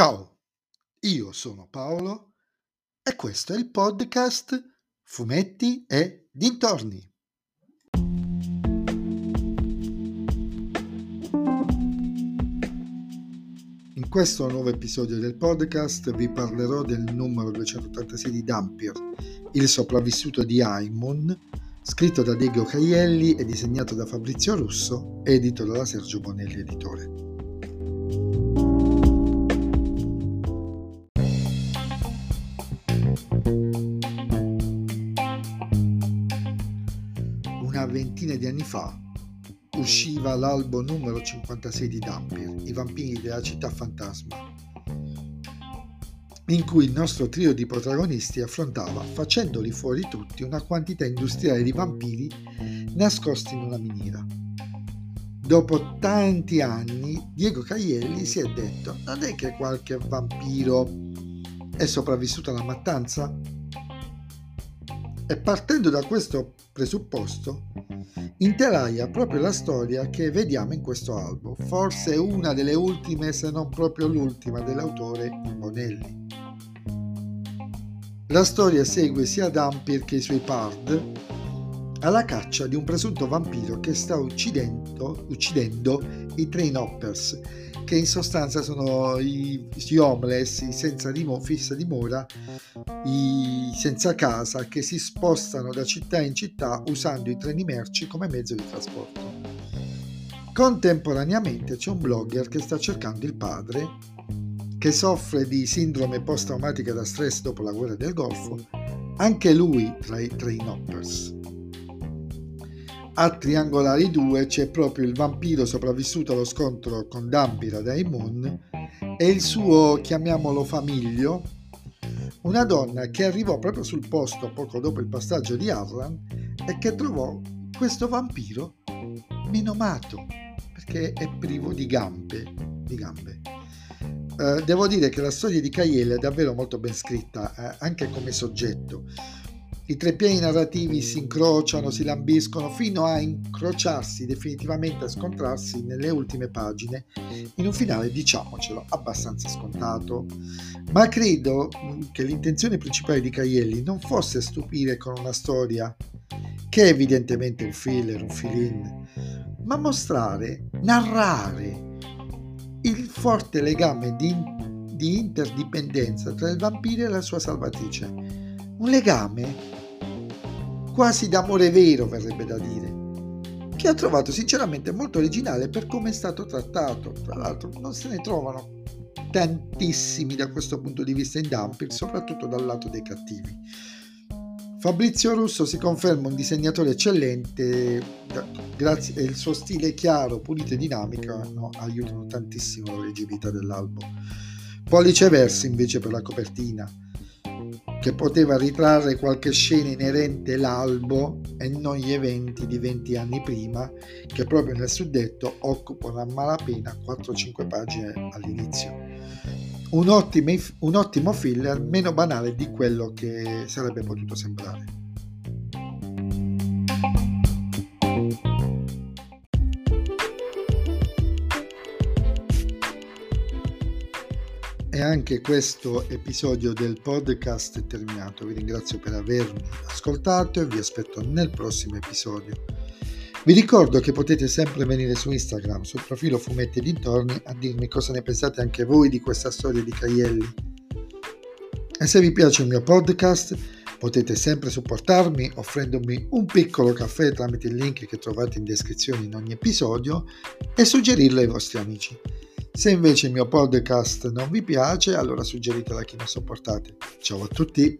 Ciao, io sono Paolo e questo è il podcast Fumetti e Dintorni. In questo nuovo episodio del podcast vi parlerò del numero 286 di Dampier, il sopravvissuto di Aimon, scritto da Diego Caielli e disegnato da Fabrizio Russo, edito dalla Sergio Bonelli Editore. Ventina di anni fa usciva l'albo numero 56 di Dampier, I vampiri della città fantasma, in cui il nostro trio di protagonisti affrontava, facendoli fuori tutti, una quantità industriale di vampiri nascosti in una miniera. Dopo tanti anni, Diego Caielli si è detto: non è che qualche vampiro è sopravvissuto alla mattanza? E partendo da questo presupposto, interaia proprio la storia che vediamo in questo albo, forse una delle ultime, se non proprio l'ultima, dell'autore Bonelli. La storia segue sia Dampir che i suoi pard alla caccia di un presunto vampiro che sta uccidendo, uccidendo i train hoppers, che in sostanza sono i, gli homeless, i senza dimora, fissa dimora, i senza casa che si spostano da città in città usando i treni merci come mezzo di trasporto. Contemporaneamente c'è un blogger che sta cercando il padre, che soffre di sindrome post-traumatica da stress dopo la guerra del Golfo, anche lui tra i train hoppers. A Triangolari 2 c'è proprio il vampiro sopravvissuto allo scontro con Dampira Daimon e il suo, chiamiamolo famiglio, una donna che arrivò proprio sul posto poco dopo il passaggio di Arlan e che trovò questo vampiro menomato perché è privo di gambe. Di gambe. Eh, devo dire che la storia di Caiele è davvero molto ben scritta, eh, anche come soggetto. I tre piani narrativi si incrociano, si lambiscono fino a incrociarsi definitivamente, a scontrarsi nelle ultime pagine, in un finale, diciamocelo, abbastanza scontato. Ma credo mm, che l'intenzione principale di Caielli non fosse stupire con una storia che è evidentemente un filler, un fill-in, ma mostrare, narrare il forte legame di, di interdipendenza tra il vampiro e la sua salvatrice. Un legame quasi d'amore vero verrebbe da dire, che ho trovato sinceramente molto originale per come è stato trattato. Tra l'altro non se ne trovano tantissimi da questo punto di vista in Dumping, soprattutto dal lato dei cattivi. Fabrizio Russo si conferma un disegnatore eccellente, grazie al suo stile chiaro, pulito e dinamico no, aiutano tantissimo la leggibilità dell'album. Pollice versi invece per la copertina, che poteva ritrarre qualche scena inerente all'albo e non gli eventi di 20 anni prima, che proprio nel suddetto occupano a malapena 4-5 pagine all'inizio. Un ottimo, un ottimo filler meno banale di quello che sarebbe potuto sembrare. E anche questo episodio del podcast è terminato. Vi ringrazio per avermi ascoltato e vi aspetto nel prossimo episodio. Vi ricordo che potete sempre venire su Instagram, sul profilo Fumetti Dintorni, a dirmi cosa ne pensate anche voi di questa storia di Caielli. E se vi piace il mio podcast, potete sempre supportarmi offrendomi un piccolo caffè tramite il link che trovate in descrizione in ogni episodio e suggerirlo ai vostri amici. Se invece il mio podcast non vi piace, allora suggeritelo a chi non sopportate. Ciao a tutti!